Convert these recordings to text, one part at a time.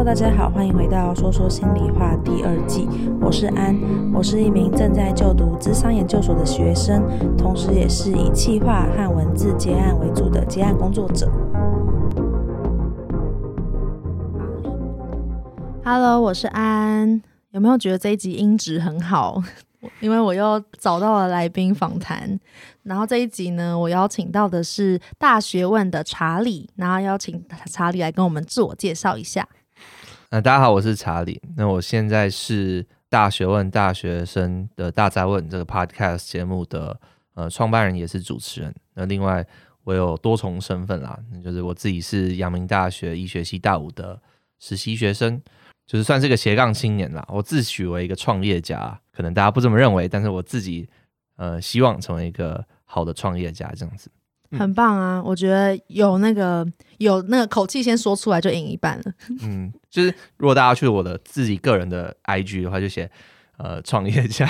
Hello，大家好，欢迎回到说说心里话第二季。我是安，我是一名正在就读智商研究所的学生，同时也是以企划和文字接案为主的接案工作者。Hello，我是安，有没有觉得这一集音质很好？因为我又找到了来宾访谈，然后这一集呢，我邀请到的是大学问的查理，然后邀请查理来跟我们自我介绍一下。那，大家好，我是查理。那我现在是大学问大学生的大哉问这个 podcast 节目的呃创办人，也是主持人。那另外我有多重身份啦，那就是我自己是阳明大学医学系大五的实习学生。就是算是个斜杠青年啦，我自诩为一个创业家，可能大家不这么认为，但是我自己呃希望成为一个好的创业家，这样子、很棒啊！我觉得有那个有那个口气先说出来就赢一半了。嗯，就是如果大家去我的自己个人的 IG 的话，就写呃创业家。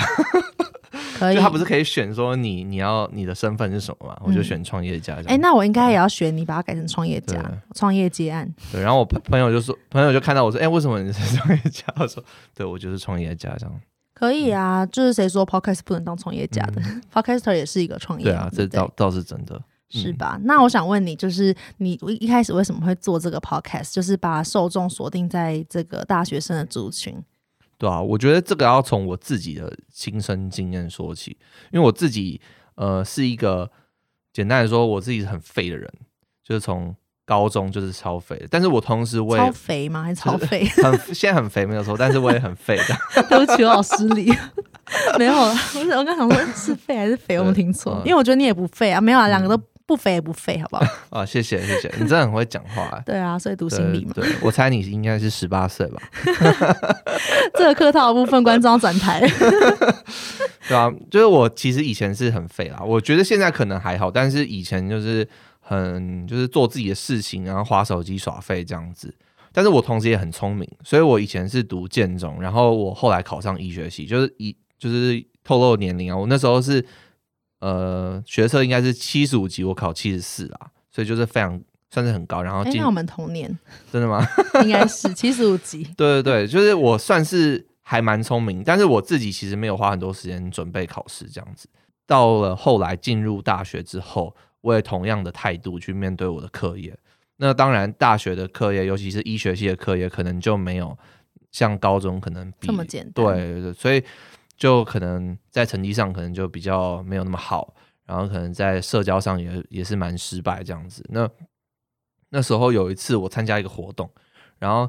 就他不是可以选说你你要你的身份是什么嘛？我就选创业家。哎、那我应该也要选你，把它改成创业家，创业接案。对，然后我朋友就说，朋友就看到我说，哎、欸，为什么你是创业家？我说，对我就是创业家这样。可以啊，就是谁说 podcast 不能当创业家的、嗯、？podcaster 也是一个创业。对啊，这倒倒是真的，是吧？嗯、那我想问你，就是你一开始为什么会做这个 podcast？就是把受众锁定在这个大学生的族群。对啊，我觉得这个要从我自己的亲身经验说起，因为我自己呃是一个简单来说，我自己是很废的人，就是从高中就是超肥的，但是我同时我也超肥吗？还是超肥？很现在很肥没有错，但是我也很废的。对不起，我好失礼。没有了，我我刚想说是废还是肥，我没听错，因为我觉得你也不废啊，没有啊，两个都。嗯不肥也不废，好不好？啊，谢谢谢谢，你真的很会讲话、欸。对啊，所以读心理嘛。对，对我猜你应该是十八岁吧。这个客套的部分，观众转台。对啊，就是我其实以前是很废啦，我觉得现在可能还好，但是以前就是很就是做自己的事情，然后滑手机耍废这样子。但是我同时也很聪明，所以我以前是读建中，然后我后来考上医学系，就是一就是透露年龄啊，我那时候是。呃，学测应该是七十五级，我考七十四啦，所以就是非常算是很高。然后，哎、欸，那我们同年，真的吗？应该是七十五级。对对对，就是我算是还蛮聪明，但是我自己其实没有花很多时间准备考试这样子。到了后来进入大学之后，我也同样的态度去面对我的课业。那当然，大学的课业，尤其是医学系的课业，可能就没有像高中可能比这么简单。对对对，所以。就可能在成绩上可能就比较没有那么好，然后可能在社交上也也是蛮失败这样子。那那时候有一次我参加一个活动，然后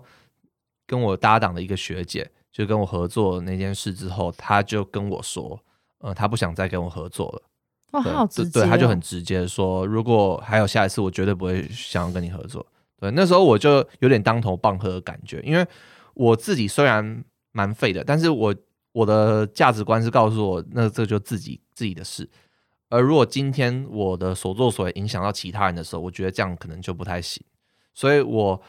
跟我搭档的一个学姐就跟我合作那件事之后，她就跟我说，呃，她不想再跟我合作了。哦，好直接哦。对，她就很直接说，如果还有下一次，我绝对不会想要跟你合作。对，那时候我就有点当头棒喝的感觉，因为我自己虽然蛮废的，但是我。我的价值观是告诉我，那这就自己自己的事。而如果今天我的所作所为影响到其他人的时候，我觉得这样可能就不太行。所以我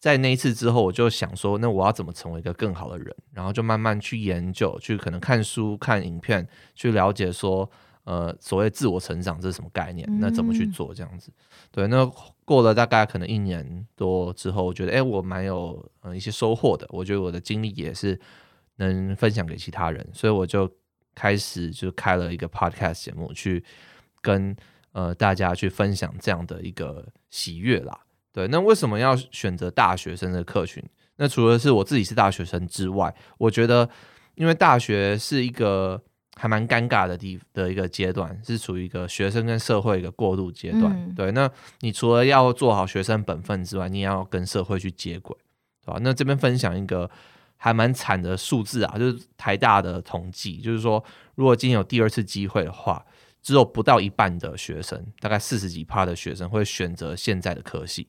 在那一次之后，我就想说，那我要怎么成为一个更好的人？然后就慢慢去研究，去可能看书、看影片，去了解说，呃，所谓自我成长这是什么概念？那怎么去做这样子？对，那过了大概可能一年多之后，我觉得，哎，我蛮有呃一些收获的。我觉得我的经历也是。能分享给其他人，所以我就开始就开了一个 podcast 节目，去跟呃大家去分享这样的一个喜悦啦。对，那为什么要选择大学生的客群？那除了是我自己是大学生之外，我觉得因为大学是一个还蛮尴尬的地的一个阶段，是处于一个学生跟社会一个过渡阶段。嗯、对，那你除了要做好学生本分之外，你也要跟社会去接轨，对吧？那这边分享一个。还蛮惨的数字啊，就是台大的统计，就是说，如果今天有第二次机会的话，只有不到一半的学生，大概四十几趴的学生会选择现在的科系。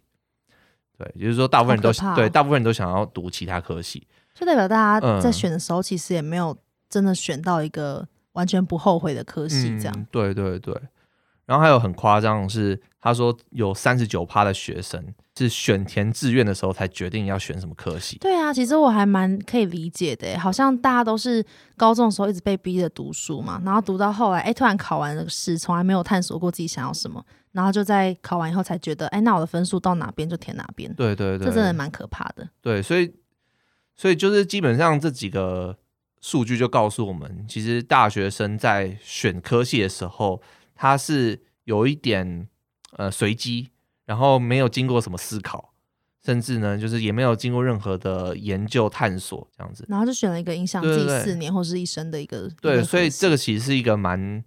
对，也就是说，大部分人都、哦、对，大部分人都想要读其他科系，就代表大家在选的时候，其实也没有真的选到一个完全不后悔的科系，这样、嗯。对对对。然后还有很夸张的是，他说有三十九趴的学生是选填志愿的时候才决定要选什么科系。对啊，其实我还蛮可以理解的，好像大家都是高中的时候一直被逼着读书嘛，然后读到后来，哎，突然考完了试，从来没有探索过自己想要什么，然后就在考完以后才觉得，哎，那我的分数到哪边就填哪边。对对对，这真的蛮可怕的。对，所以所以就是基本上这几个数据就告诉我们，其实大学生在选科系的时候，他是有一点呃随机，然后没有经过什么思考，甚至呢就是也没有经过任何的研究探索这样子，然后就选了一个影响自己四年或是一生的一个对，对，所以这个其实是一个蛮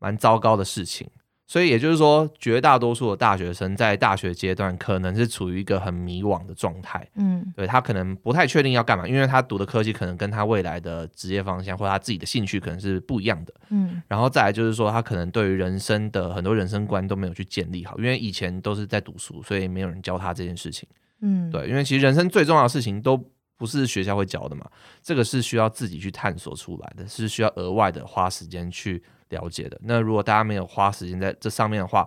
蛮糟糕的事情。所以也就是说，绝大多数的大学生在大学阶段可能是处于一个很迷惘的状态。嗯，对，他可能不太确定要干嘛，因为他读的科技可能跟他未来的职业方向或他自己的兴趣可能是不一样的。嗯，然后再来就是说，他可能对于人生的很多人生观都没有去建立好，因为以前都是在读书，所以没有人教他这件事情。嗯，对，因为其实人生最重要的事情都不是学校会教的嘛，这个是需要自己去探索出来的，是需要额外的花时间去。了解的。那如果大家没有花时间在这上面的话，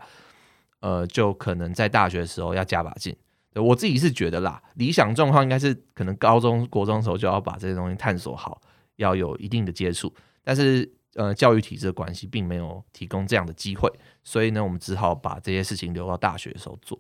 呃，就可能在大学的时候要加把劲。我自己是觉得啦，理想状况应该是可能高中国中的时候就要把这些东西探索好，要有一定的接触。但是呃，教育体制的关系并没有提供这样的机会，所以呢，我们只好把这些事情留到大学的时候做。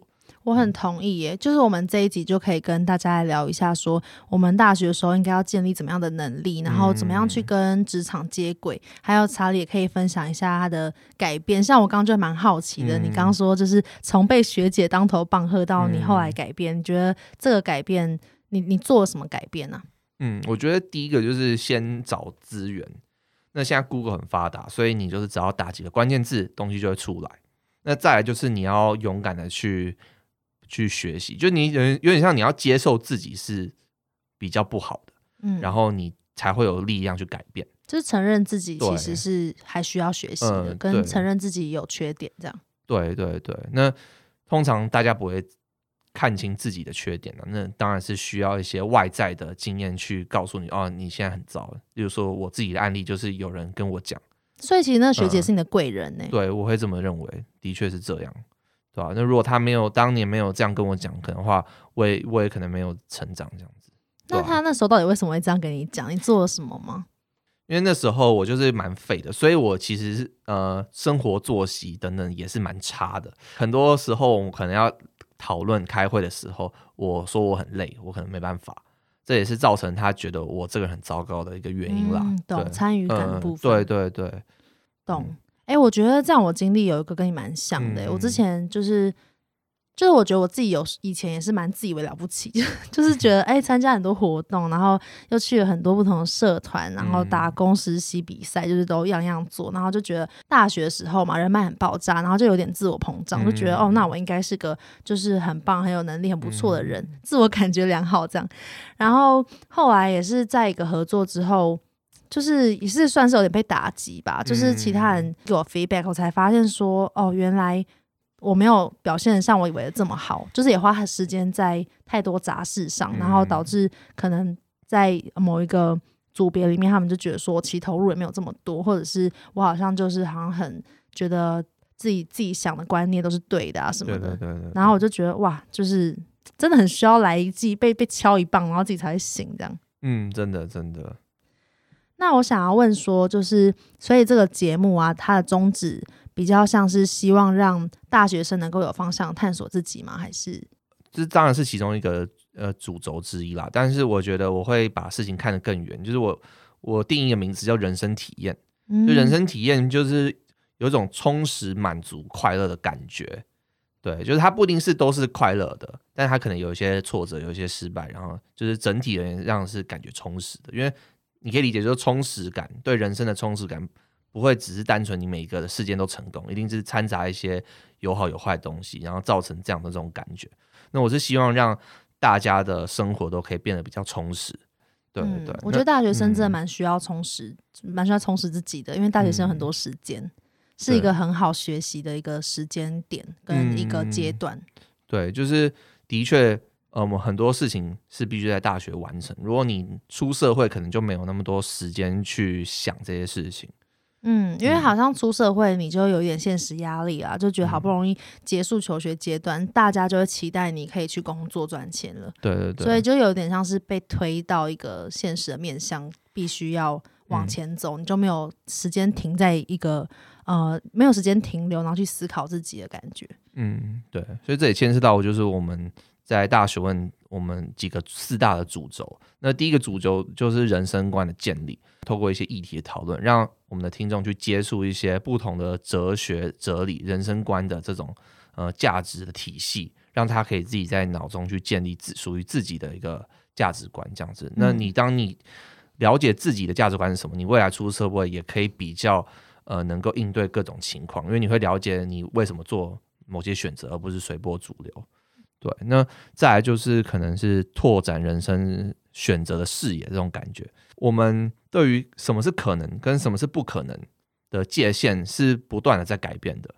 我很同意耶，就是我们这一集就可以跟大家来聊一下，说我们大学的时候应该要建立怎么样的能力，然后怎么样去跟职场接轨，嗯、还有查理也可以分享一下他的改变。像我刚刚就蛮好奇的，嗯、你刚刚说就是从被学姐当头棒喝到你后来改变，嗯、你觉得这个改变，你你做了什么改变呢、啊？嗯，我觉得第一个就是先找资源。那现在 Google 很发达，所以你就是只要打几个关键字，东西就会出来。那再来就是你要勇敢的去。去学习，就你有有点像你要接受自己是比较不好的，嗯，然后你才会有力量去改变，就是承认自己其实是还需要学习的，嗯、跟承认自己有缺点这样。对对对，那通常大家不会看清自己的缺点的，那当然是需要一些外在的经验去告诉你，哦，你现在很糟。比如说我自己的案例，就是有人跟我讲，所以其实那学姐是你的贵人呢、欸嗯。对，我会这么认为，的确是这样。对吧？那如果他没有当年没有这样跟我讲，可能的话，我也我也可能没有成长这样子。那他那时候到底为什么会这样跟你讲？你做了什么吗？因为那时候我就是蛮废的，所以我其实是呃生活作息等等也是蛮差的。很多时候我可能要讨论开会的时候，我说我很累，我可能没办法。这也是造成他觉得我这个人很糟糕的一个原因啦。嗯、懂参与感部分，对对对，懂。嗯哎、欸，我觉得这样我经历有一个跟你蛮像的、欸。嗯、我之前就是，就是我觉得我自己有以前也是蛮自以为了不起，就是觉得哎，参、欸、加很多活动，然后又去了很多不同的社团，然后打工实习比赛，就是都样样做，然后就觉得大学的时候嘛，人脉很爆炸，然后就有点自我膨胀，就觉得哦，那我应该是个就是很棒、很有能力、很不错的人，嗯、自我感觉良好这样。然后后来也是在一个合作之后。就是也是算是有点被打击吧，就是其他人给我 feedback，我才发现说，哦，原来我没有表现得像我以为的这么好，就是也花时间在太多杂事上，然后导致可能在某一个组别里面，他们就觉得说其实投入也没有这么多，或者是我好像就是好像很觉得自己自己想的观念都是对的啊什么的，对对对对对，然后我就觉得哇，就是真的很需要来一记被被敲一棒，然后自己才会醒这样。嗯，真的真的。那我想要问说，就是所以这个节目啊，它的宗旨比较像是希望让大学生能够有方向探索自己吗？还是这当然是其中一个呃主轴之一啦。但是我觉得我会把事情看得更远，就是我我定义一个名词叫人生体验。嗯，就人生体验就是有一种充实、满足、快乐的感觉。对，就是它不一定是都是快乐的，但是它可能有一些挫折，有一些失败，然后就是整体而言让是感觉充实的，因为。你可以理解，就是充实感，对人生的充实感，不会只是单纯你每一个的事件都成功，一定是掺杂一些有好有坏的东西，然后造成这样的这种感觉。那我是希望让大家的生活都可以变得比较充实。对对对，嗯、我觉得大学生真的蛮需要充实，蛮、嗯、需要充实自己的，因为大学生有很多时间，嗯、是一个很好学习的一个时间点跟一个阶段、嗯。对，就是的确。呃，我们很多事情是必须在大学完成。如果你出社会，可能就没有那么多时间去想这些事情。嗯，因为好像出社会，你就有一点现实压力啊，就觉得好不容易结束求学阶段，嗯、大家就会期待你可以去工作赚钱了。对对对，所以就有点像是被推到一个现实的面向，必须要往前走，嗯、你就没有时间停在一个呃，没有时间停留，然后去思考自己的感觉。嗯，对，所以这也牵涉到就是我们。在大学问我们几个四大的主轴。那第一个主轴就是人生观的建立，透过一些议题的讨论，让我们的听众去接触一些不同的哲学、哲理、人生观的这种呃价值的体系，让他可以自己在脑中去建立自属于自己的一个价值观，这样子。那你当你了解自己的价值观是什么，你未来出社会也可以比较呃能够应对各种情况，因为你会了解你为什么做某些选择，而不是随波逐流。对，那再来就是可能是拓展人生选择的视野这种感觉。我们对于什么是可能跟什么是不可能的界限是不断的在改变的。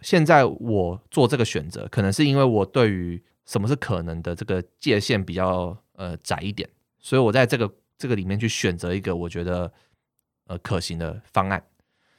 现在我做这个选择，可能是因为我对于什么是可能的这个界限比较呃窄一点，所以我在这个这个里面去选择一个我觉得呃可行的方案。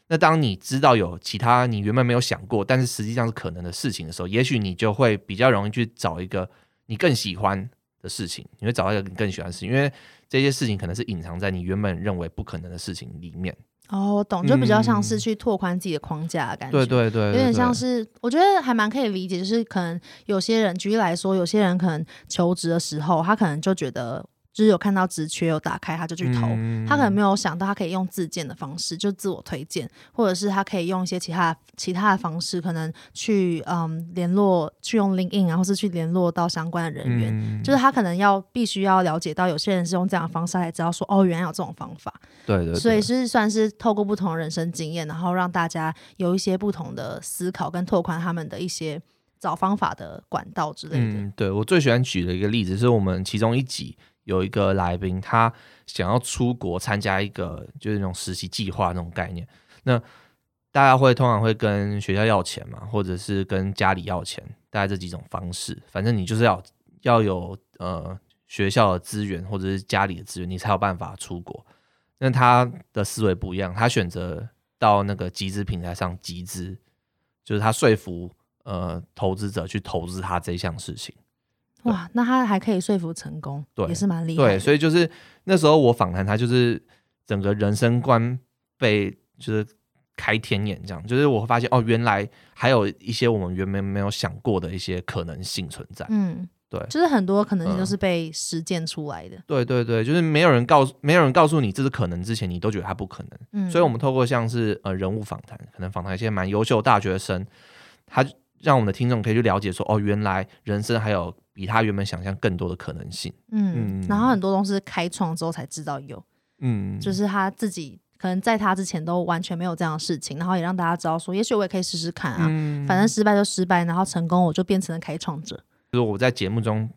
那当你知道有其他你原本没有想过，但是实际上是可能的事情的时候，也许你就会比较容易去找一个你更喜欢的事情，你会找到一个你更喜欢的事情，因为这些事情可能是隐藏在你原本认为不可能的事情里面。哦，我懂，就比较像是去拓宽自己的框架的感觉。对对对，有点像是，我觉得还蛮可以理解，就是可能有些人，举例来说，有些人可能求职的时候，他可能就觉得。就是有看到职缺有打开，他就去投。嗯、他可能没有想到，他可以用自荐的方式，就自我推荐，或者是他可以用一些其他其他的方式，可能去嗯联络，去用 LinkedIn 然后是去联络到相关的人员。嗯、就是他可能要必须要了解到，有些人是用这样的方式才知道说，哦，原来有这种方法。对，对对。所以是算是透过不同的人生经验，然后让大家有一些不同的思考，跟拓宽他们的一些找方法的管道之类的。嗯，对，我最喜欢举的一个例子是我们其中一集。有一个来宾，他想要出国参加一个就是那种实习计划那种概念。那大家会通常会跟学校要钱嘛，或者是跟家里要钱，大概这几种方式。反正你就是要要有呃学校的资源或者是家里的资源，你才有办法出国。那他的思维不一样，他选择到那个集资平台上集资，就是他说服呃投资者去投资他这一项事情。哇，那他还可以说服成功，对，也是蛮厉害。对，所以就是那时候我访谈他，就是整个人生观被就是开天眼，这样，就是我会发现哦，原来还有一些我们原本没有想过的一些可能性存在。嗯，对，就是很多可能性都是被实践出来的。嗯。对对对，就是没有人告诉没有人告诉你这是可能之前，你都觉得它不可能。嗯，所以我们透过像是呃人物访谈，可能访谈一些蛮优秀的大学生，他让我们的听众可以去了解说，哦，原来人生还有。比他原本想象更多的可能性，嗯，嗯，然后很多东西开创之后才知道有，嗯，就是他自己可能在他之前都完全没有这样的事情，然后也让大家知道说，也许我也可以试试看啊，嗯，反正失败就失败，然后成功我就变成了开创者。就是我在节目中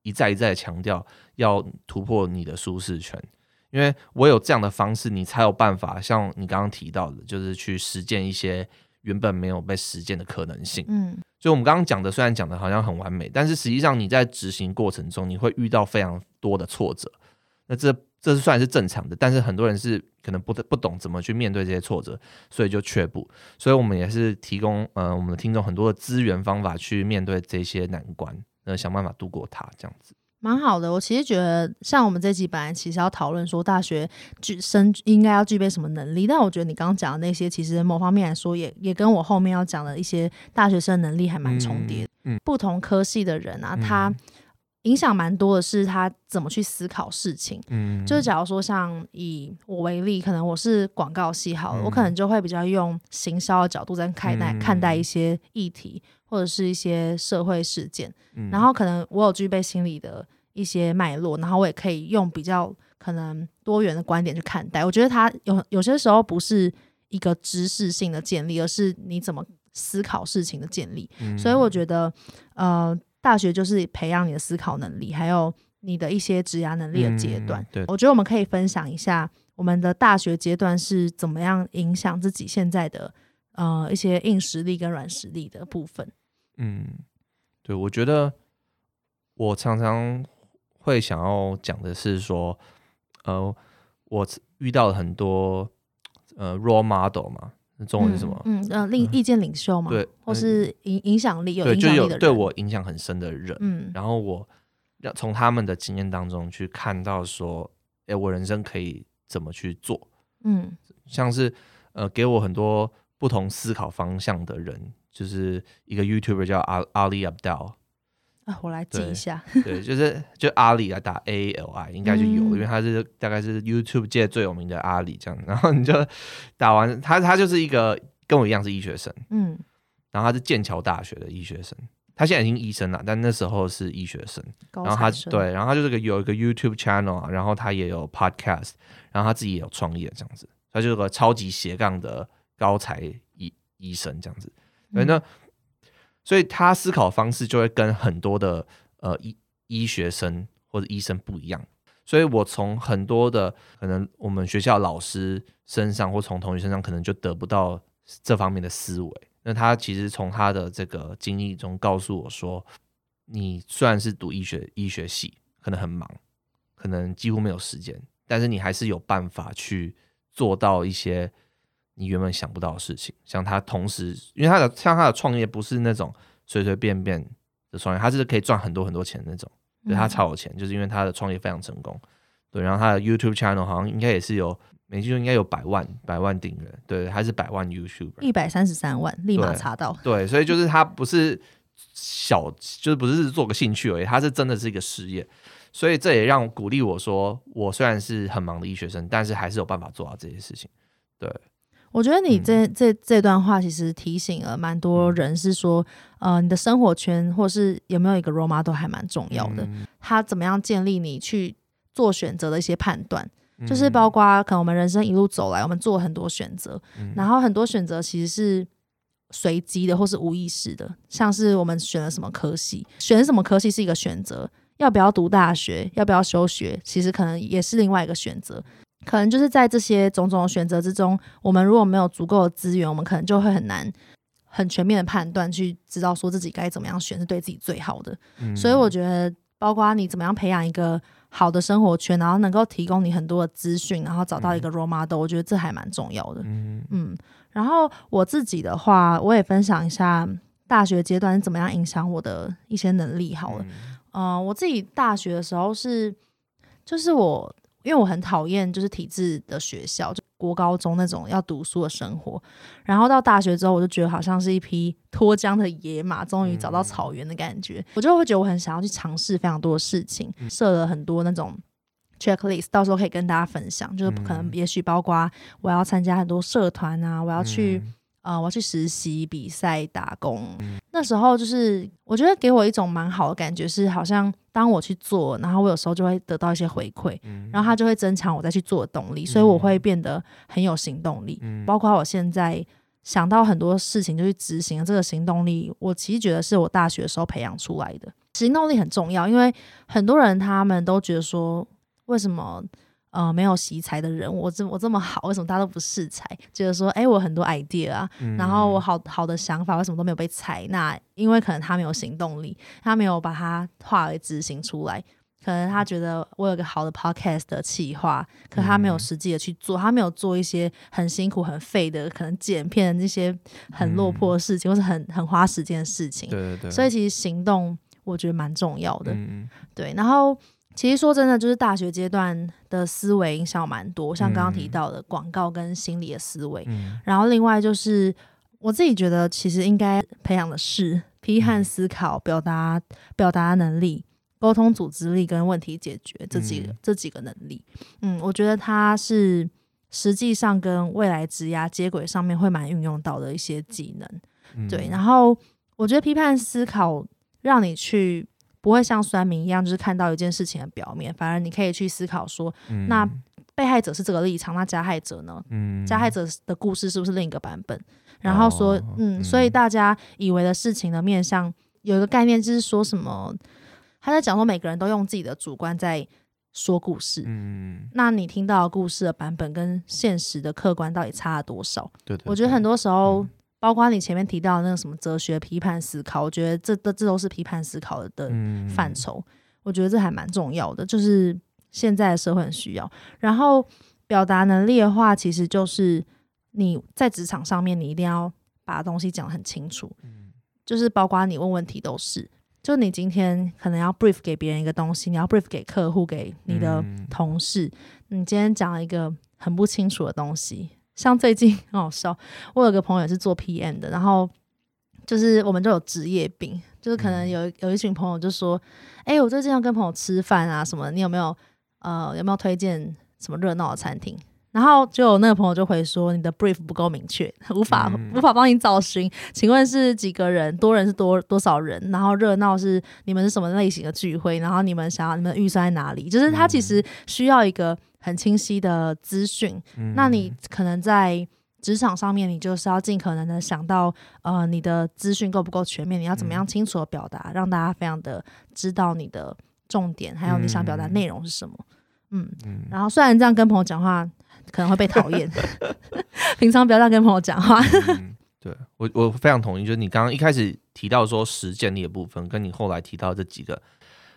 一再一再的强调要突破你的舒适圈，因为我有这样的方式，你才有办法像你刚刚提到的，就是去实践一些。原本没有被实践的可能性，嗯，所以我们刚刚讲的虽然讲的好像很完美，但是实际上你在执行过程中，你会遇到非常多的挫折。那这这是算是正常的，但是很多人是可能不不懂怎么去面对这些挫折，所以就却步。所以我们也是提供呃我们的听众很多的资源方法去面对这些难关，呃想办法度过它，这样子。蛮好的，我其实觉得，像我们这集本来其实要讨论说大学生应该要具备什么能力，但我觉得你刚刚讲的那些，其实某方面来说也，也也跟我后面要讲的一些大学生能力还蛮重叠的。嗯，不同科系的人啊，他影响蛮多的是他怎么去思考事情。嗯，就是假如说像以我为例，可能我是广告系好了，我可能就会比较用行销的角度在看待看待一些议题或者是一些社会事件，然后可能我有具备心理的。一些脉络，然后我也可以用比较可能多元的观点去看待。我觉得它有有些时候不是一个知识性的建立，而是你怎么思考事情的建立。嗯、所以我觉得，呃，大学就是培养你的思考能力，还有你的一些职涯能力的阶段。嗯、对，我觉得我们可以分享一下我们的大学阶段是怎么样影响自己现在的呃一些硬实力跟软实力的部分。嗯，对，我觉得我常常。会想要讲的是说，呃，我遇到了很多呃 role model 嘛，中文是什么？嗯，呃，意意见领袖嘛，对，或是影影响力有影响力的人，对，就有对我影响很深的人，嗯，然后我要从他们的经验当中去看到说，哎，我人生可以怎么去做？嗯，像是呃，给我很多不同思考方向的人，就是一个 YouTuber 叫阿阿里 Abdaal。啊，我来记一下。对，就是就阿里啊，打 A L I 应该就有，嗯、因为他是大概是 YouTube 界最有名的阿里这样。然后你就打完，他他就是一个跟我一样是医学生，嗯，然后他是剑桥大学的医学生，他现在已经医生了，但那时候是医学生。然后他对，然后他就是个有一个 YouTube channel 啊，然后他也有 Podcast，然后他自己也有创业这样子，他就是个超级斜杠的高才医医生这样子。对，那。嗯所以他思考方式就会跟很多的呃医医学生或者医生不一样。所以我从很多的可能我们学校老师身上或从同学身上可能就得不到这方面的思维。那他其实从他的这个经历中告诉我说，你虽然是读医学医学系，可能很忙，可能几乎没有时间，但是你还是有办法去做到一些。你原本想不到的事情，像他同时，因为他的像他的创业不是那种随随便便的创业，他是可以赚很多很多钱的那种，对，他超有钱，就是因为他的创业非常成功，对，然后他的 YouTube channel 好像应该也是有，每季度应该有百万百万订阅，对，还是百万 YouTuber，一百三十三万，立马查到，对，所以就是他不是小，就是不是做个兴趣而已，他是真的是一个事业，所以这也让我鼓励我说，我虽然是很忙的医学生，但是还是有办法做到这些事情，对。我觉得你这、嗯、这这段话其实提醒了蛮多人，是说，呃，你的生活圈或是有没有一个 role model 都还蛮重要的。嗯、他怎么样建立你去做选择的一些判断，嗯、就是包括可能我们人生一路走来，我们做很多选择，嗯、然后很多选择其实是随机的或是无意识的，像是我们选了什么科系，选什么科系是一个选择，要不要读大学，要不要休学，其实可能也是另外一个选择。可能就是在这些种种选择之中，我们如果没有足够的资源，我们可能就会很难很全面的判断，去知道说自己该怎么样选是对自己最好的。嗯、所以我觉得，包括你怎么样培养一个好的生活圈，然后能够提供你很多的资讯，然后找到一个 role model，、嗯、我觉得这还蛮重要的。嗯，嗯，然后我自己的话，我也分享一下大学阶段是怎么样影响我的一些能力。好了，嗯、呃，我自己大学的时候是，就是我。因为我很讨厌就是体制的学校，就国高中那种要读书的生活。然后到大学之后，我就觉得好像是一匹脱缰的野马，终于找到草原的感觉。嗯、我就会觉得我很想要去尝试非常多的事情，设了很多那种 checklist，到时候可以跟大家分享。就是可能也许包括我要参加很多社团啊，我要去。呃，我要去实习、比赛、打工。嗯、那时候就是，我觉得给我一种蛮好的感觉，是好像当我去做，然后我有时候就会得到一些回馈，嗯、然后它就会增强我再去做的动力，嗯、所以我会变得很有行动力。嗯、包括我现在想到很多事情就去执行这个行动力，我其实觉得是我大学的时候培养出来的。行动力很重要，因为很多人他们都觉得说，为什么？呃，没有惜才的人，我这我这么好，为什么大家都不识才？觉得说，哎，我很多 idea 啊，嗯、然后我好好的想法，为什么都没有被采纳？因为可能他没有行动力，他没有把它化为执行出来。可能他觉得我有个好的 podcast 的企划，可他没有实际的去做，他没有做一些很辛苦、很费的，可能剪片的那些很落魄的事情，嗯、或是很很花时间的事情。对对对。所以其实行动，我觉得蛮重要的。嗯、对，然后。其实说真的，就是大学阶段的思维影响蛮多，像刚刚提到的广告跟心理的思维。嗯、然后另外就是我自己觉得，其实应该培养的是批判思考、表达表达能力、沟通组织力跟问题解决这几个、嗯、这几个能力。嗯，我觉得它是实际上跟未来职涯接轨上面会蛮运用到的一些技能。嗯、对，然后我觉得批判思考让你去。不会像酸民一样，就是看到一件事情的表面，反而你可以去思考说，嗯、那被害者是这个立场，那加害者呢？嗯、加害者的故事是不是另一个版本？然后说，哦、嗯，所以大家以为的事情的面向有一个概念，就是说什么？他在讲说，每个人都用自己的主观在说故事。嗯，那你听到的故事的版本跟现实的客观到底差了多少？对，对，对，我觉得很多时候。嗯包括你前面提到的那个什么哲学批判思考，我觉得这这这都是批判思考的范畴。嗯、我觉得这还蛮重要的，就是现在的社会很需要。然后表达能力的话，其实就是你在职场上面，你一定要把东西讲得很清楚。嗯、就是包括你问问题都是，就你今天可能要 brief 给别人一个东西，你要 brief 给客户、给你的同事，嗯、你今天讲了一个很不清楚的东西。像最近很好笑，我有个朋友是做 PM 的，然后就是我们就有职业病，就是可能有有一群朋友就说，哎、我最近要跟朋友吃饭啊什么，你有没有呃有没有推荐什么热闹的餐厅？然后就有那个朋友就回说，你的 brief 不够明确，无法、嗯、无法帮你找寻。请问是几个人？多人是多多少人？然后热闹是你们是什么类型的聚会？然后你们想要你们的预算在哪里？就是他其实需要一个很清晰的资讯。嗯、那你可能在职场上面，你就是要尽可能的想到，呃，你的资讯够不够全面？你要怎么样清楚的表达，让大家非常的知道你的重点，还有你想表达内容是什么？嗯，嗯，然后虽然这样跟朋友讲话。可能会被讨厌，平常不要这样跟朋友讲话。嗯、对我，我非常同意。就是你刚刚一开始提到说实践力的部分，跟你后来提到这几个，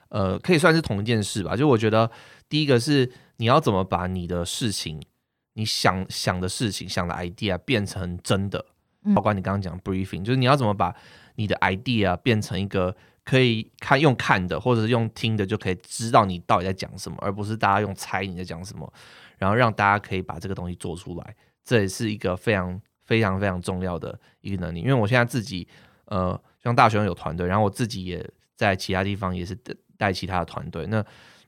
呃，可以算是同一件事吧。就我觉得，第一个是你要怎么把你的事情，你想想的事情、想的 idea 变成真的，包括你刚刚讲 briefing，就是你要怎么把你的 idea 变成一个可以看用看的，或者是用听的就可以知道你到底在讲什么，而不是大家用猜你在讲什么。然后让大家可以把这个东西做出来，这也是一个非常非常非常重要的一个能力。因为我现在自己，呃，像大学有团队，然后我自己也在其他地方也是带其他的团队。那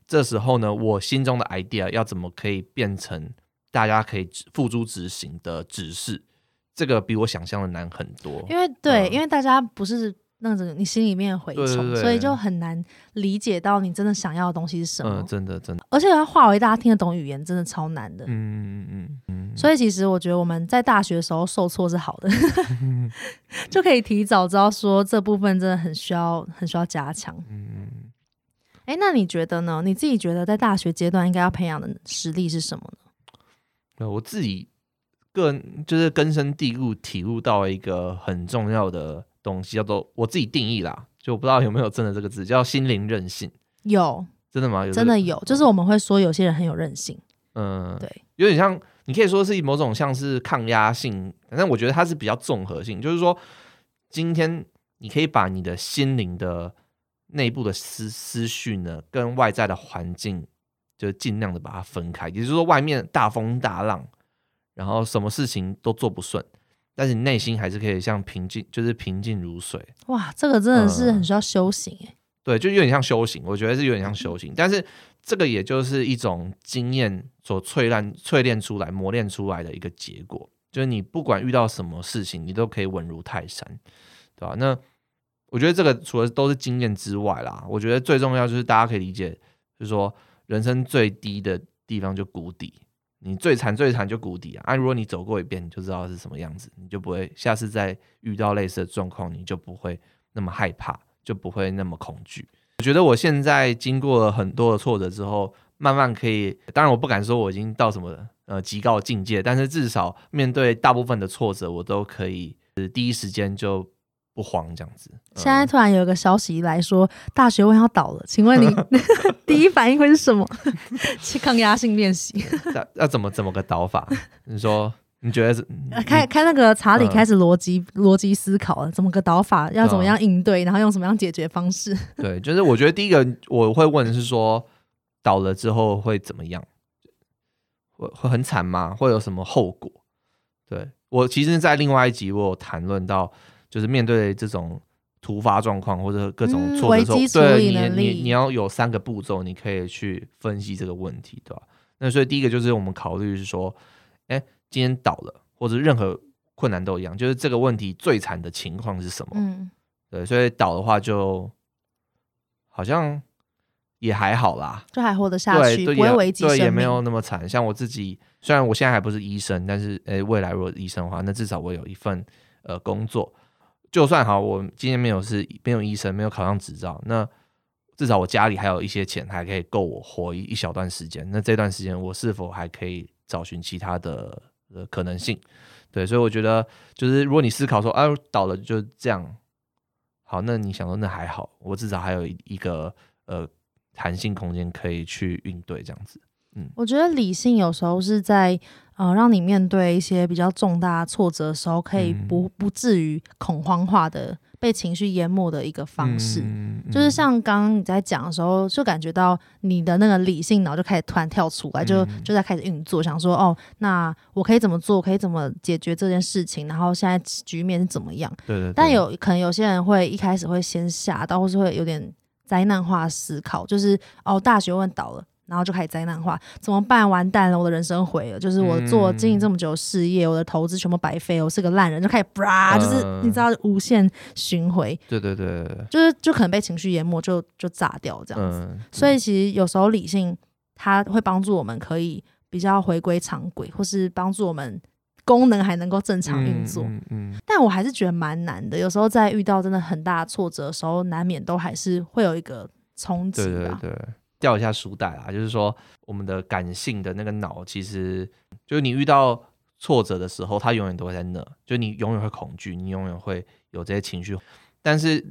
这时候呢，我心中的 idea 要怎么可以变成大家可以付诸执行的指示？这个比我想象的难很多。因为对，嗯、因为大家不是。那种你心里面蛔虫，对对对，所以就很难理解到你真的想要的东西是什么。嗯，真的真的。而且要化为大家听得懂语言，真的超难的。嗯嗯嗯嗯。所以其实我觉得我们在大学的时候受挫是好的，嗯、就可以提早知道说这部分真的很需要很需要加强。嗯嗯。哎，那你觉得呢？你自己觉得在大学阶段应该要培养的实力是什么呢？我自己个人就是根深蒂固体悟到一个很重要的。东西叫做我自己定义啦，就我不知道有没有真的这个字，叫心灵韧性。有，真的吗？有真的有，就是我们会说有些人很有韧性。嗯，对，有点像，你可以说是某种像是抗压性，反正我觉得它是比较综合性，就是说，今天你可以把你的心灵的内部的思思绪呢，跟外在的环境，就尽量的把它分开，也就是说，外面大风大浪，然后什么事情都做不顺。但是你内心还是可以像平静，就是平静如水。哇，这个真的是很需要修行哎、嗯。对，就有点像修行，我觉得是有点像修行。但是这个也就是一种经验所淬炼、淬炼出来、磨练出来的一个结果。就是你不管遇到什么事情，你都可以稳如泰山，对吧？那我觉得这个除了都是经验之外啦，我觉得最重要就是大家可以理解，就是说人生最低的地方就谷底。你最惨最惨就谷底啊！啊，如果你走过一遍，你就知道是什么样子，你就不会下次再遇到类似的状况，你就不会那么害怕，就不会那么恐惧。我觉得我现在经过了很多的挫折之后，慢慢可以，当然我不敢说我已经到什么呃极高境界，但是至少面对大部分的挫折，我都可以第一时间就。不慌这样子。现在突然有一个消息来说，大学问要倒了，请问你 第一反应会是什么？去抗压性练习。要要怎么怎么个倒法？你说你觉得是？开开那个查理开始逻辑逻辑思考了，怎么个倒法？要怎么样应对？然后用什么样解决方式？对，就是我觉得第一个我会问的是说，倒了之后会怎么样？会会很惨吗？会有什么后果？对，我其实，在另外一集我有谈论到。就是面对这种突发状况或者各种挫折的时候，对你你你要有三个步骤，你可以去分析这个问题，对吧？那所以第一个就是我们考虑是说，哎，今天倒了，或者任何困难都一样，就是这个问题最惨的情况是什么？嗯，对，所以倒的话就好像也还好啦，就还活得下去，不会危及，对，也没有那么惨。像我自己，虽然我现在还不是医生，但是哎，未来如果医生的话，那至少我有一份呃工作。就算好，我今天没有是没有医生，没有考上执照，那至少我家里还有一些钱，还可以够我活一一小段时间。那这段时间，我是否还可以找寻其他的呃可能性？对，所以我觉得，就是如果你思考说，啊，倒了就这样，好，那你想说那还好，我至少还有一一个呃弹性空间可以去应对这样子。嗯，我觉得理性有时候是在呃让你面对一些比较重大挫折的时候，可以不不至于恐慌化的。被情绪淹没的一个方式，嗯嗯、就是像刚刚你在讲的时候，就感觉到你的那个理性脑就开始突然跳出来，就就在开始运作，想说哦，那我可以怎么做，可以怎么解决这件事情，然后现在局面是怎么样？对对对。但有可能有些人会一开始会先吓到，或是会有点灾难化思考，就是哦，大学问倒了。然后就开始灾难化，怎么办？完蛋了，我的人生毁了。就是我做经营这么久事业，嗯、我的投资全部白费，我是个烂人，就开始啪，就是你知道无限循环。对对对，就是就可能被情绪淹没，就就炸掉这样子。嗯、所以其实有时候理性它会帮助我们可以比较回归常轨，或是帮助我们功能还能够正常运作。嗯，嗯，嗯，但我还是觉得蛮难的。有时候在遇到真的很大挫折的时候，难免都还是会有一个冲击。对对对。掉一下书袋啊，就是说我们的感性的那个脑，其实就是你遇到挫折的时候，它永远都会在那，就你永远会恐惧，你永远会有这些情绪。但是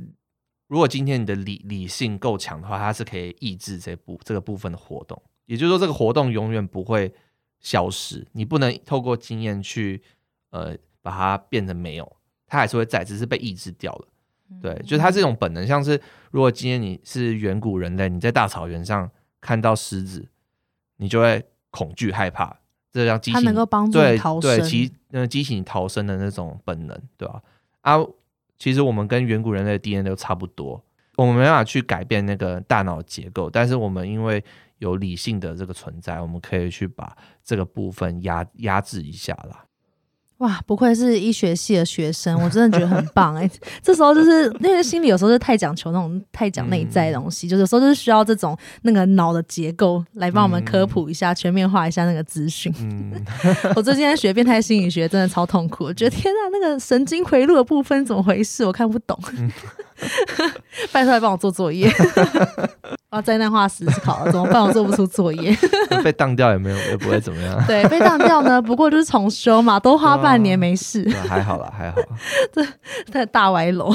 如果今天你的理理性够强的话，它是可以抑制这部这个部分的活动，也就是说这个活动永远不会消失，你不能透过经验去呃把它变成没有，它还是会在，只是被抑制掉了。对，就是它这种本能，像是如果今天你是远古人类，你在大草原上看到狮子，你就会恐惧害怕，这叫激能够帮助你逃生，对，激呃激起你逃生的那种本能，对吧？啊，其实我们跟远古人类的 DNA 都差不多，我们没办法去改变那个大脑结构，但是我们因为有理性的这个存在，我们可以去把这个部分压压制一下啦。哇，不愧是医学系的学生，我真的觉得很棒哎、欸！这时候就是那个心理有时候是太讲求那种太讲内在的东西，嗯、就有时候就是需要这种那个脑的结构来帮我们科普一下、嗯、全面化一下那个资讯。嗯、我最近在学变态心理学，真的超痛苦，我觉得天啊，那个神经回路的部分怎么回事？我看不懂。嗯、拜托来帮我做作业。啊，灾难化思考了，怎么办？我做不出作业，被当掉也没有，也不会怎么样。对，被当掉呢，不过就是重修嘛，多花半年没事。啊、还好啦，还好。这太大歪楼。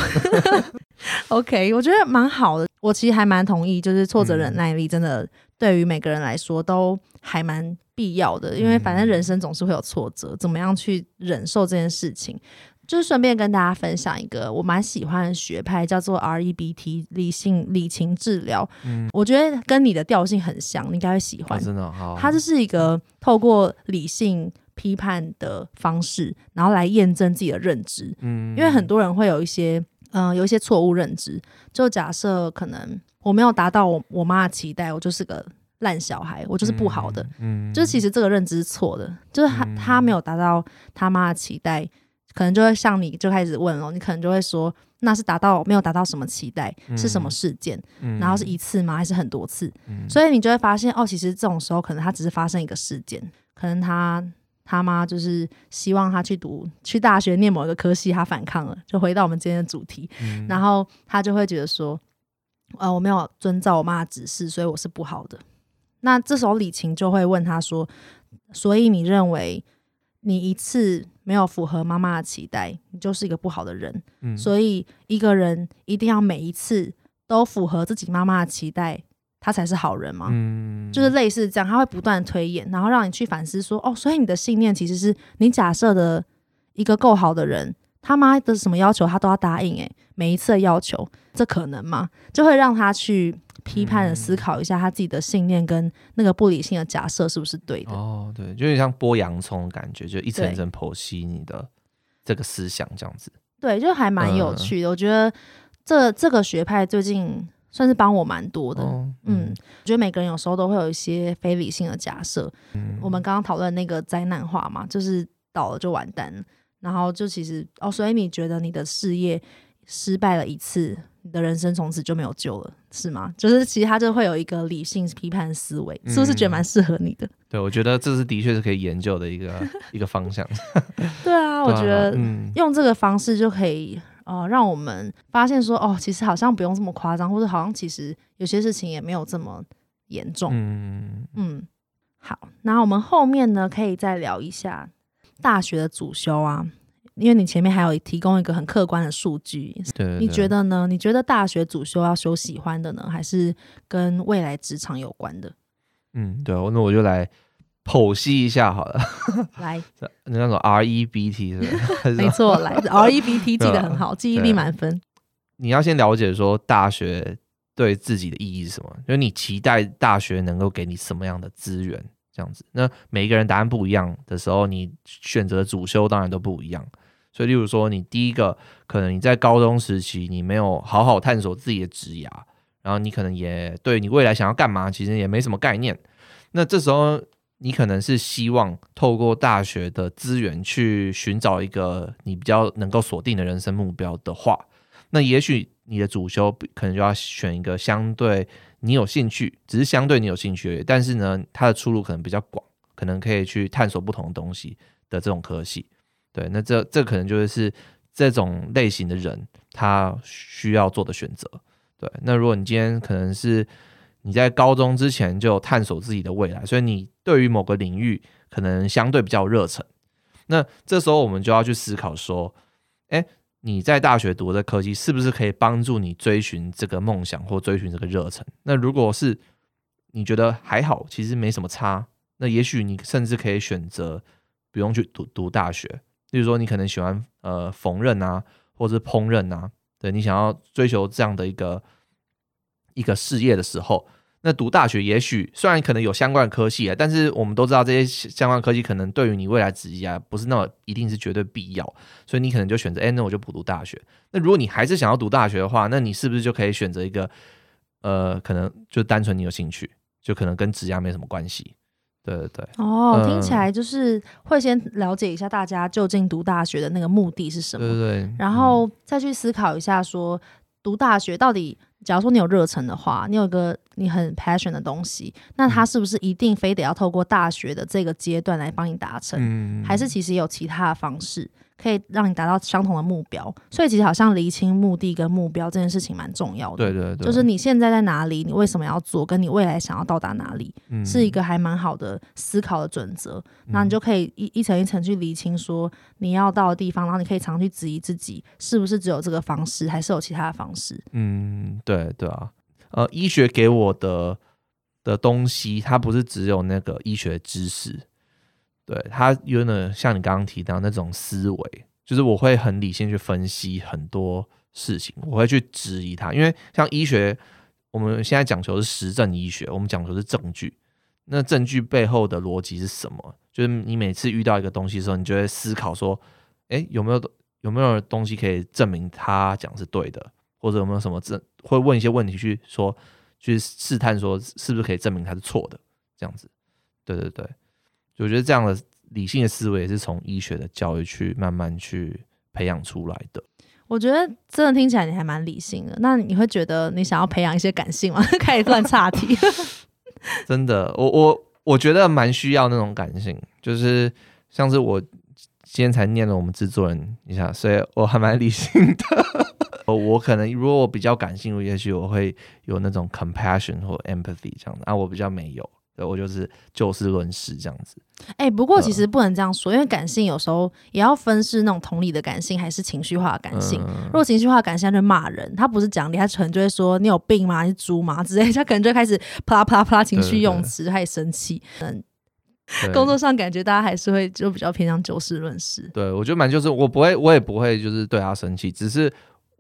OK，我觉得蛮好的。我其实还蛮同意，就是挫折忍耐力真的对于每个人来说都还蛮必要的，因为反正人生总是会有挫折，怎么样去忍受这件事情。就是顺便跟大家分享一个我蛮喜欢的学派，叫做 REBT 理性理情治疗。嗯，我觉得跟你的调性很像，你应该会喜欢。哦、真的好。它就是一个透过理性批判的方式，然后来验证自己的认知。嗯，因为很多人会有一些嗯、呃、有一些错误认知，就假设可能我没有达到我我妈的期待，我就是个烂小孩，我就是不好的。嗯，就是其实这个认知是错的，就是他他没有达到他妈的期待。可能就会像你就开始问了，你可能就会说，那是达到没有达到什么期待，嗯、是什么事件？嗯、然后是一次吗？还是很多次？嗯、所以你就会发现，哦，其实这种时候可能他只是发生一个事件，可能他他妈就是希望他去读去大学念某一个科系，他反抗了，就回到我们今天的主题，嗯、然后他就会觉得说，呃，我没有遵照我妈的指示，所以我是不好的。那这时候李晴就会问他说，所以你认为你一次？没有符合妈妈的期待，你就是一个不好的人。嗯，所以一个人一定要每一次都符合自己妈妈的期待，他才是好人嘛？嗯，就是类似这样，他会不断推演，然后让你去反思说，哦，所以你的信念其实是你假设的一个够好的人，他妈的什么要求他都要答应，诶，每一次的要求，这可能吗？就会让他去。批判的思考一下他自己的信念跟那个不理性的假设是不是对的？哦，对，就有点像剥洋葱的感觉，就一层一层剖析你的这个思想这样子。对，就还蛮有趣的。嗯、我觉得这这个学派最近算是帮我蛮多的。哦、嗯，我觉得每个人有时候都会有一些非理性的假设。嗯，我们刚刚讨论那个灾难化嘛，就是倒了就完蛋了。然后就其实哦，所以你觉得你的事业失败了一次？你的人生从此就没有救了，是吗？就是其实他就会有一个理性批判思维，是不是觉得蛮适合你的？对，我觉得这是的确是可以研究的一个 一个方向。对啊，我觉得用这个方式就可以哦，让我们发现说，哦，其实好像不用这么夸张，或者好像其实有些事情也没有这么严重。嗯嗯，好，那我们后面呢，可以再聊一下大学的主修啊。因为你前面还有提供一个很客观的数据，对，你觉得呢？你觉得大学主修要修喜欢的呢，还是跟未来职场有关的？嗯，对，那我就来剖析一下好了。来，那那种 R E B T 是不是？没错，来 R E B T 记得很好，记忆力满分。你要先了解说大学对自己的意义是什么，就是你期待大学能够给你什么样的资源，这样子。那每一个人答案不一样的时候，你选择主修当然都不一样。所以，例如说，你第一个可能你在高中时期你没有好好探索自己的职涯，然后你可能也对你未来想要干嘛，其实也没什么概念。那这时候你可能是希望透过大学的资源去寻找一个你比较能够锁定的人生目标的话，那也许你的主修可能就要选一个相对你有兴趣，只是相对你有兴趣而已，但是呢，它的出路可能比较广，可能可以去探索不同的东西的这种科系。对，那这这可能就是这种类型的人他需要做的选择。对，那如果你今天可能是你在高中之前就探索自己的未来，所以你对于某个领域可能相对比较热忱，那这时候我们就要去思考说，哎，你在大学读的科技是不是可以帮助你追寻这个梦想或追寻这个热忱？那如果是你觉得还好，其实没什么差，那也许你甚至可以选择不用去读读大学。例如说，你可能喜欢呃缝纫啊，或者是烹饪啊，对，你想要追求这样的一个一个事业的时候，那读大学也许虽然可能有相关的科系啊，但是我们都知道这些相关科技可能对于你未来职业啊不是那么一定是绝对必要，所以你可能就选择，哎，那我就不读大学。那如果你还是想要读大学的话，那你是不是就可以选择一个呃，可能就单纯你有兴趣，就可能跟职业没什么关系。对对对，哦，听起来就是会先了解一下大家究竟读大学的那个目的是什么，对对对，然后再去思考一下说读大学到底，假如说你有热忱的话，你有个你很 passion 的东西，那它是不是一定非得要透过大学的这个阶段来帮你达成，嗯，还是其实有其他的方式？可以让你达到相同的目标，所以其实好像厘清目的跟目标这件事情蛮重要的。对对对，就是你现在在哪里，你为什么要做，跟你未来想要到达哪里，嗯、是一个还蛮好的思考的准则。那你就可以一一层一层去厘清，说你要到的地方，然后你可以常去质疑自己，是不是只有这个方式，还是有其他的方式？嗯，对对啊。呃，医学给我的的东西，它不是只有那个医学知识。对，他有点像你刚刚提到那种思维，就是我会很理性去分析很多事情，我会去质疑他，因为像医学，我们现在讲求是实证医学，我们讲求是证据，那证据背后的逻辑是什么？就是你每次遇到一个东西的时候，你就会思考说，诶，有没有有没有东西可以证明他讲是对的，或者有没有什么证，会问一些问题去说，去试探说是不是可以证明他是错的，这样子，对对对。我觉得这样的理性的思维也是从医学的教育去慢慢去培养出来的。我觉得真的听起来你还蛮理性的。那你会觉得你想要培养一些感性吗？开始乱岔题。真的，我我我觉得蛮需要那种感性，就是像是我今天才念了我们制作人一下，所以我还蛮理性的。我可能如果我比较感性，也许我会有那种 compassion 或 empathy 这样的啊，我比较没有。对，我就是就事论事这样子。哎、欸，不过其实不能这样说，嗯、因为感性有时候也要分是那种同理的感性，还是情绪化的感性。嗯、如果情绪化的感性，他就骂人，他不是讲理，他可能就会说你有病吗？你是猪吗？之类，他可能就开始啪啦啪啦啪啦情绪用词，开始生气。嗯，工作上感觉大家还是会就比较偏向就事论事。对，我觉得蛮就是我不会，我也不会就是对他生气，只是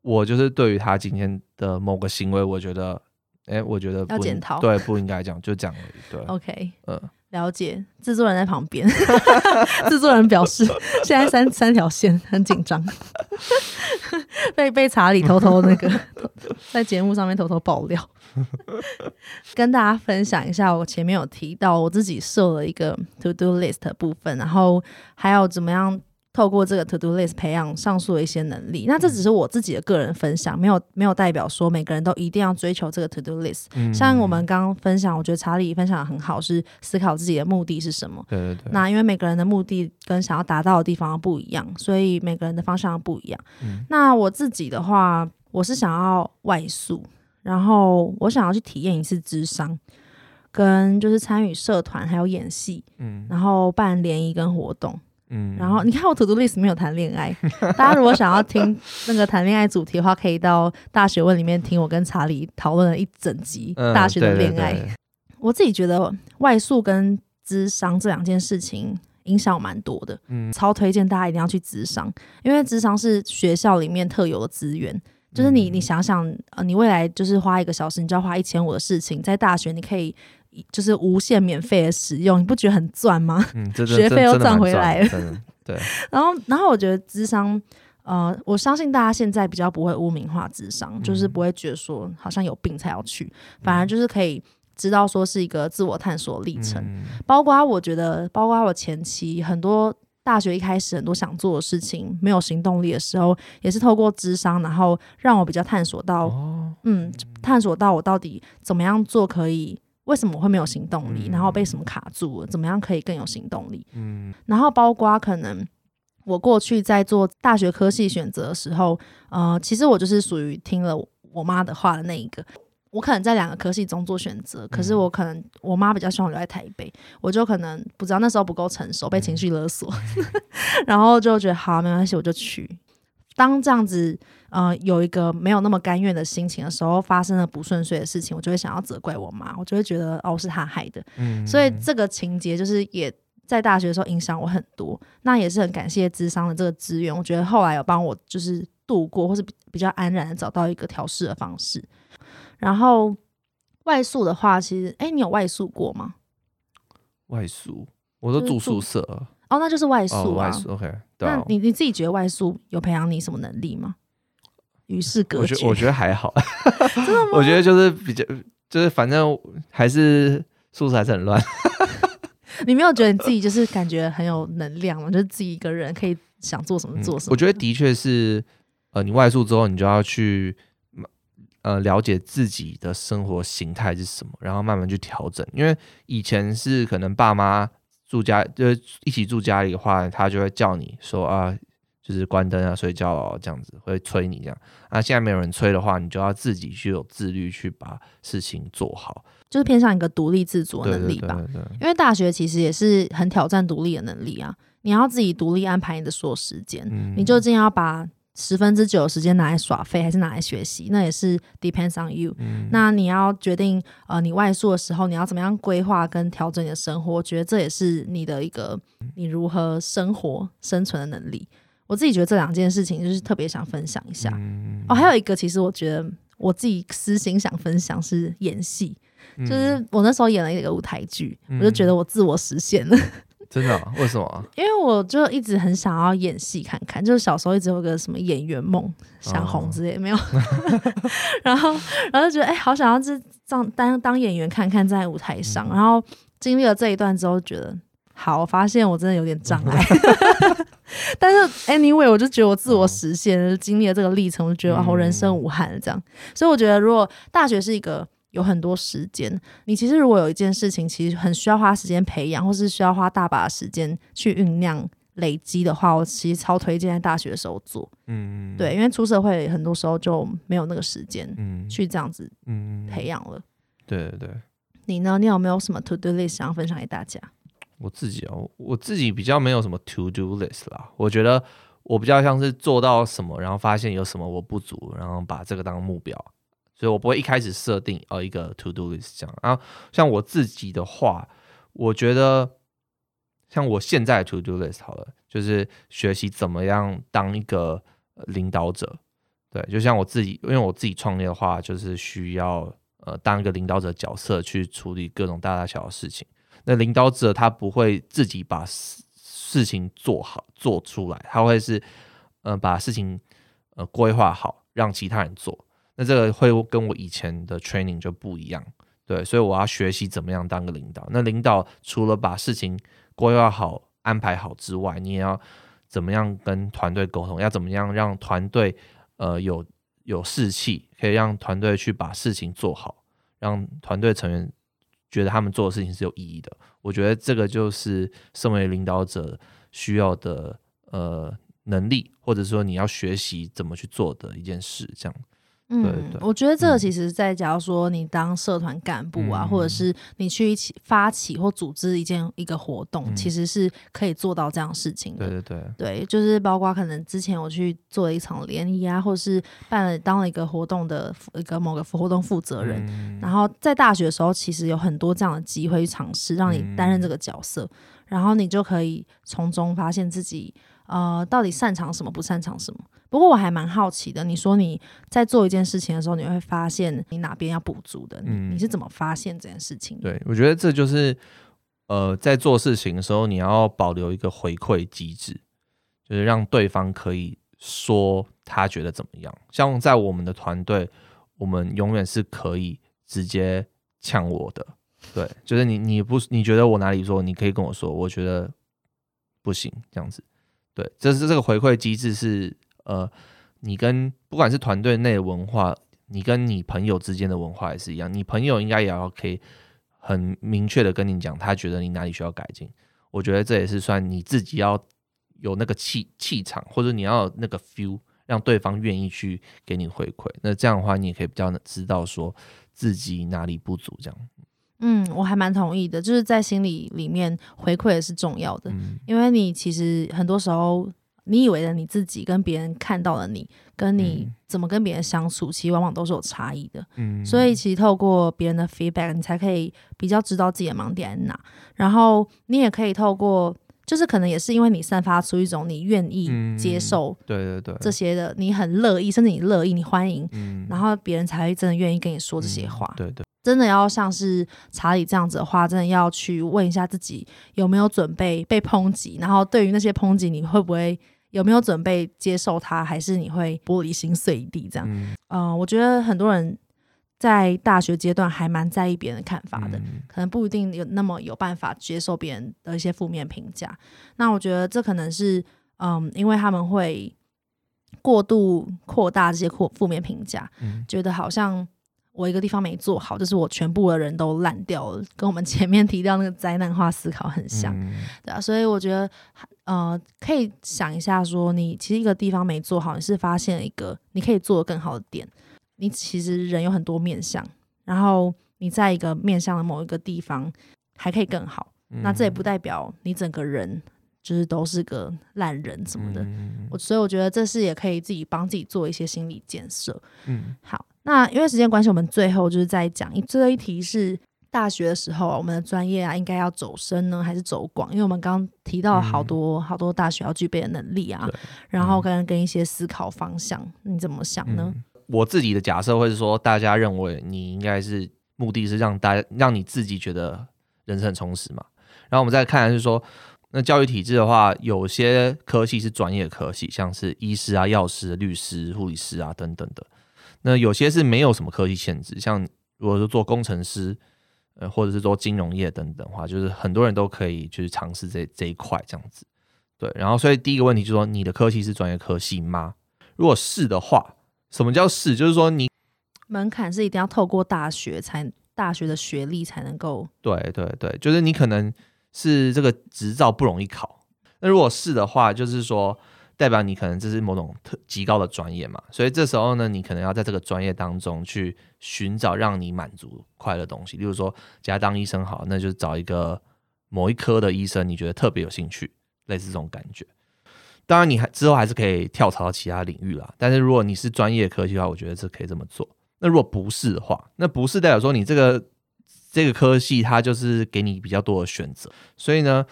我就是对于他今天的某个行为，我觉得。哎，我觉得不要检讨，对，不应该这样，就这样而已。对，OK，嗯，了解。制作人在旁边，制作人表示现在三三条线很紧张，被被查理偷偷那个 在节目上面偷偷爆料，跟大家分享一下。我前面有提到我自己设了一个 To Do List 的部分，然后还有怎么样。透过这个 To Do List 培养上述的一些能力，那这只是我自己的个人分享，没有没有代表说每个人都一定要追求这个 To Do List。嗯，像我们刚刚分享，我觉得查理分享的很好，是思考自己的目的是什么。对对对。那因为每个人的目的跟想要达到的地方不一样，所以每个人的方向不一样。嗯。那我自己的话，我是想要外宿，然后我想要去体验一次智商，跟就是参与社团，还有演戏，嗯，然后办联谊跟活动。嗯，然后你看我 To Do List 没有谈恋爱，大家如果想要听那个谈恋爱主题的话，可以到大学问里面听我跟查理讨论了一整集大学的恋爱。嗯、对对对，我自己觉得外宿跟智商这两件事情影响蛮多的，嗯，超推荐大家一定要去智商，因为智商是学校里面特有的资源，就是你你想想，呃，你未来就是花一个小时，你就要花一千五的事情，在大学你可以就是无限免费的使用，你不觉得很赚吗？嗯，学费又赚回来了，对。然后，然后我觉得智商，呃，我相信大家现在比较不会污名化智商，就是不会觉得说好像有病才要去，反而就是可以。知道说是一个自我探索历程，嗯、包括我觉得，包括我前期很多大学一开始很多想做的事情没有行动力的时候，也是透过智商，然后让我比较探索到，哦、嗯，探索到我到底怎么样做可以，为什么我会没有行动力，嗯、然后被什么卡住了，怎么样可以更有行动力，嗯，然后包括可能我过去在做大学科系选择的时候，呃，其实我就是属于听了我妈的话的那一个。我可能在两个科系中做选择，可是我可能我妈比较希望留在台北，我就可能不知道那时候不够成熟，被情绪勒索，然后就觉得好没关系，我就去。当这样子呃有一个没有那么甘愿的心情的时候，发生了不顺遂的事情，我就会想要责怪我妈，我就会觉得哦是她害的。嗯，所以这个情节就是也在大学的时候影响我很多。那也是很感谢智商的这个资源，我觉得后来有帮我就是度过，或是比较安然的找到一个调试的方式。然后外宿的话，其实哎，你有外宿过吗？外宿，我都住宿舍。哦，那就是外宿啊。哦、外宿，OK。那你你自己觉得外宿有培养你什么能力吗？与世隔绝。我觉得我觉得还好。真的吗？我觉得就是比较，就是反正还是宿舍还是很乱。你没有觉得你自己就是感觉很有能量吗？就是自己一个人可以想做什么做什么？嗯、我觉得的确是，呃，你外宿之后，你就要去。呃，了解自己的生活形态是什么，然后慢慢去调整。因为以前是可能爸妈住家，就是一起住家里的话，他就会叫你说啊，就是关灯啊，睡觉哦，这样子会催你这样。那，现在没有人催的话，你就要自己去有自律，去把事情做好，就是偏向一个独立自主的能力吧。对对对对对。因为大学其实也是很挑战独立的能力啊，你要自己独立安排你的所有时间，嗯、你究竟要把。十分之九的时间拿来耍废，还是拿来学习？那也是 depends on you。嗯、那你要决定，呃，你外宿的时候，你要怎么样规划跟调整你的生活？我觉得这也是你的一个你如何生活生存的能力。我自己觉得这两件事情就是特别想分享一下。嗯、哦，还有一个，其实我觉得我自己私心想分享是演戏，嗯、就是我那时候演了一个舞台剧，嗯、我就觉得我自我实现了。真的、啊？为什么？因为我就一直很想要演戏看看，就是小时候一直有个什么演员梦，想红之类、哦、没有。然后，然后就觉得哎、欸，好想要这当当当演员看看在舞台上。嗯、然后经历了这一段之后，觉得好，我发现我真的有点障碍。但是 anyway，我就觉得我自我实现，哦、经历了这个历程，我就觉得啊，我人生无憾这样。所以我觉得，如果大学是一个。有很多时间，你其实如果有一件事情，其实很需要花时间培养，或是需要花大把的时间去酝酿、累积的话，我其实超推荐在大学的时候做。嗯，对，因为出社会很多时候就没有那个时间，嗯，去这样子，嗯，培养了。对对对，你呢？你有没有什么 to do list 想要分享给大家？我自己哦，我自己比较没有什么 to do list 啦。我觉得我比较像是做到什么，然后发现有什么我不足，然后把这个当目标。所以我不会一开始设定呃一个 to do list 这样，然后像我自己的话，我觉得像我现在 to do list 好了，就是学习怎么样当一个领导者。对，就像我自己，因为我自己创业的话，就是需要呃当一个领导者角色去处理各种大大小小的事情。那领导者他不会自己把事事情做好做出来，他会是呃把事情呃规划好，让其他人做。那这个会跟我以前的 training 就不一样，对，所以我要学习怎么样当个领导。那领导除了把事情规划好、安排好之外，你也要怎么样跟团队沟通？要怎么样让团队呃有有士气，可以让团队去把事情做好，让团队成员觉得他们做的事情是有意义的。我觉得这个就是身为领导者需要的呃能力，或者说你要学习怎么去做的一件事，这样。嗯，对对我觉得这个其实，在假如说你当社团干部啊，嗯、或者是你去一起发起或组织一件一个活动，嗯、其实是可以做到这样事情的。对对对，对，就是包括可能之前我去做了一场联谊啊，或者是办了当了一个活动的一个某个活动负责人，嗯、然后在大学的时候，其实有很多这样的机会去尝试，让你担任这个角色，嗯、然后你就可以从中发现自己呃到底擅长什么，不擅长什么。不过我还蛮好奇的，你说你在做一件事情的时候，你会发现你哪边要补足的，嗯，你是怎么发现这件事情？对，我觉得这就是呃，在做事情的时候，你要保留一个回馈机制，就是让对方可以说他觉得怎么样。像在我们的团队，我们永远是可以直接呛我的，对，就是你你不你觉得我哪里说，你可以跟我说，我觉得不行，这样子，对，这是这个回馈机制是。呃，你跟不管是团队内文化，你跟你朋友之间的文化也是一样。你朋友应该也要可以很明确的跟你讲，他觉得你哪里需要改进。我觉得这也是算你自己要有那个气气场，或者你要那个 feel，让对方愿意去给你回馈。那这样的话，你也可以比较知道说自己哪里不足。这样，嗯，我还蛮同意的，就是在心里里面回馈也是重要的，嗯，因为你其实很多时候。你以为的你自己跟别人看到的你，跟你怎么跟别人相处，嗯、其实往往都是有差异的。嗯，所以其实透过别人的 feedback，你才可以比较知道自己的盲点在哪。然后你也可以透过，就是可能也是因为你散发出一种你愿意接受，对对对，这些的你很乐意，甚至你乐意，你欢迎，嗯、然后别人才会真的愿意跟你说这些话。嗯、对对，真的要像是查理这样子的话，真的要去问一下自己有没有准备被抨击，然后对于那些抨击，你会不会？有没有准备接受他，还是你会玻璃心碎一地这样？嗯、呃，我觉得很多人在大学阶段还蛮在意别人的看法的，嗯、可能不一定有那么有办法接受别人的一些负面评价。那我觉得这可能是，嗯，因为他们会过度扩大这些负负面评价，嗯、觉得好像我一个地方没做好，就是我全部的人都烂掉了，跟我们前面提到那个灾难化思考很像，嗯、对啊，所以我觉得。呃，可以想一下，说你其实一个地方没做好，你是发现一个你可以做的更好的点。你其实人有很多面相，然后你在一个面相的某一个地方还可以更好。嗯、那这也不代表你整个人就是都是个烂人什么的。我、嗯、所以我觉得这是也可以自己帮自己做一些心理建设。嗯，好，那因为时间关系，我们最后就是在讲一这一题是。大学的时候，我们的专业啊，应该要走深呢，还是走广？因为我们刚刚提到好多、嗯、好多大学要具备的能力啊，然后跟跟一些思考方向，嗯、你怎么想呢？我自己的假设会是说，大家认为你应该是目的是让大家让你自己觉得人生很充实嘛。然后我们再看的是说，那教育体制的话，有些科系是专业科系，像是医师啊、药师、律师、护理师啊等等的。那有些是没有什么科技限制，像如果是做工程师。呃，或者是做金融业等等的话，就是很多人都可以就是尝试这这一块这样子，对。然后，所以第一个问题就是说，你的科系是专业科系吗？如果是的话，什么叫是？就是说你门槛是一定要透过大学才大学的学历才能够。对对对，就是你可能是这个执照不容易考。那如果是的话，就是说。代表你可能这是某种特极高的专业嘛，所以这时候呢，你可能要在这个专业当中去寻找让你满足快乐的东西。例如说，假如当医生好，那就找一个某一科的医生，你觉得特别有兴趣，类似这种感觉。当然，你还之后还是可以跳槽到其他领域啦。但是如果你是专业科技的话，我觉得是可以这么做。那如果不是的话，那不是代表说你这个这个科系它就是给你比较多的选择，所以呢。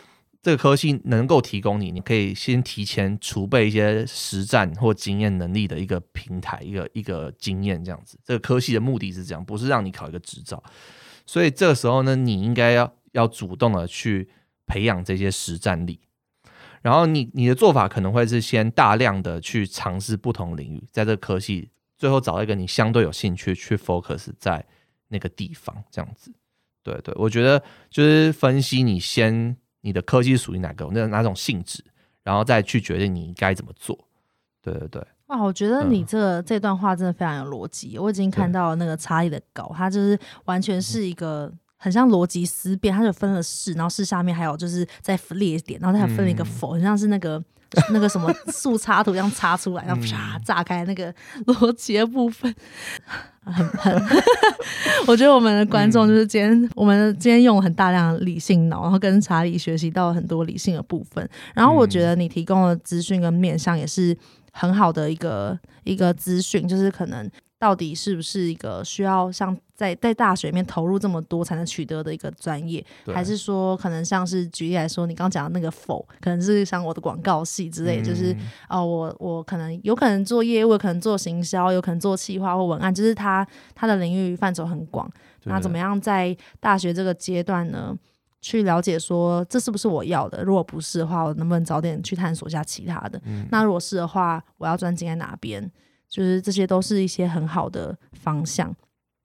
这个科系能够提供你，你可以先提前储备一些实战或经验能力的一个平台，一个一个经验这样子。这个科系的目的是这样，不是让你考一个执照。所以这个时候呢，你应该要要主动的去培养这些实战力。然后你你的做法可能会是先大量的去尝试不同领域，在这个科系最后找到一个你相对有兴趣去 focus 在那个地方，这样子。对对，我觉得就是分析你先。你的科技属于哪个那哪种性质，然后再去决定你该怎么做。对对对，哇，我觉得你这个、嗯、这段话真的非常有逻辑。我已经看到那个查理的稿，它就是完全是一个很像逻辑思辨，它就分了是，然后是下面还有就是在列点，然后它还分了一个否，很像是那个那个什么 速插图这样插出来，然后啪炸开那个 逻辑的部分，很很。我觉得我们的观众就是今天，嗯、我们今天用了很大量的理性脑，然后跟查理学习到了很多理性的部分。然后我觉得你提供的资讯跟面向也是很好的一个一个资讯，就是可能。到底是不是一个需要像在在大学里面投入这么多才能取得的一个专业，还是说可能像是举例来说，你刚讲的那个否，可能是像我的广告系之类，嗯、就是哦，我我可能有可能做业务，有可能做行销，有可能做企划或文案，就是他他的领域范畴很广。那怎么样在大学这个阶段呢，去了解说这是不是我要的？如果不是的话，我能不能早点去探索一下其他的？嗯、那如果是的话，我要专精在哪边？就是这些都是一些很好的方向，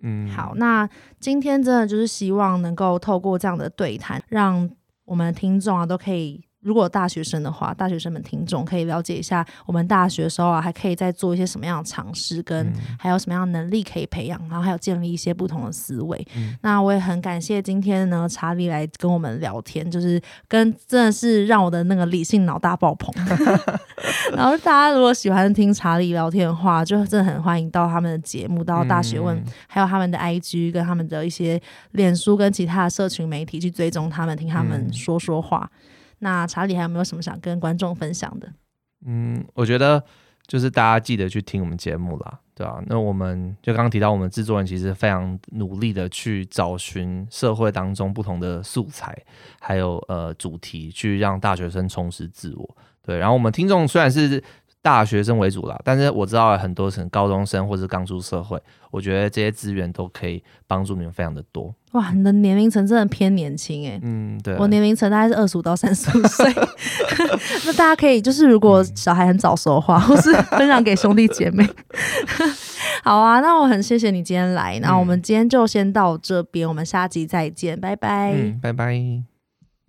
嗯，好，那今天真的就是希望能够透过这样的对谈，让我们的听众啊都可以。如果大学生的话，大学生们听众可以了解一下，我们大学的时候啊，还可以再做一些什么样的尝试，跟还有什么样的能力可以培养，然后还有建立一些不同的思维。嗯、那我也很感谢今天呢，查理来跟我们聊天，就是跟真的是让我的那个理性脑大爆棚。然后大家如果喜欢听查理聊天的话，就真的很欢迎到他们的节目，到大学问，嗯、还有他们的 IG 跟他们的一些脸书跟其他的社群媒体去追踪他们，听他们说说话。嗯那查理还有没有什么想跟观众分享的？嗯，我觉得就是大家记得去听我们节目啦，对吧、啊？那我们就刚刚提到，我们制作人其实非常努力的去找寻社会当中不同的素材，还有呃主题，去让大学生充实自我。对，然后我们听众虽然是大学生为主啦，但是我知道很多是高中生或者刚出社会，我觉得这些资源都可以帮助你们非常的多。哇，你的年龄层真的偏年轻哎。嗯，对。我年龄层大概是二十五到三十五岁。那大家可以就是，如果小孩很早熟的话，嗯、或是分享给兄弟姐妹。好啊，那我很谢谢你今天来，那我们今天就先到这边，我们下集再见，拜拜。嗯，拜拜。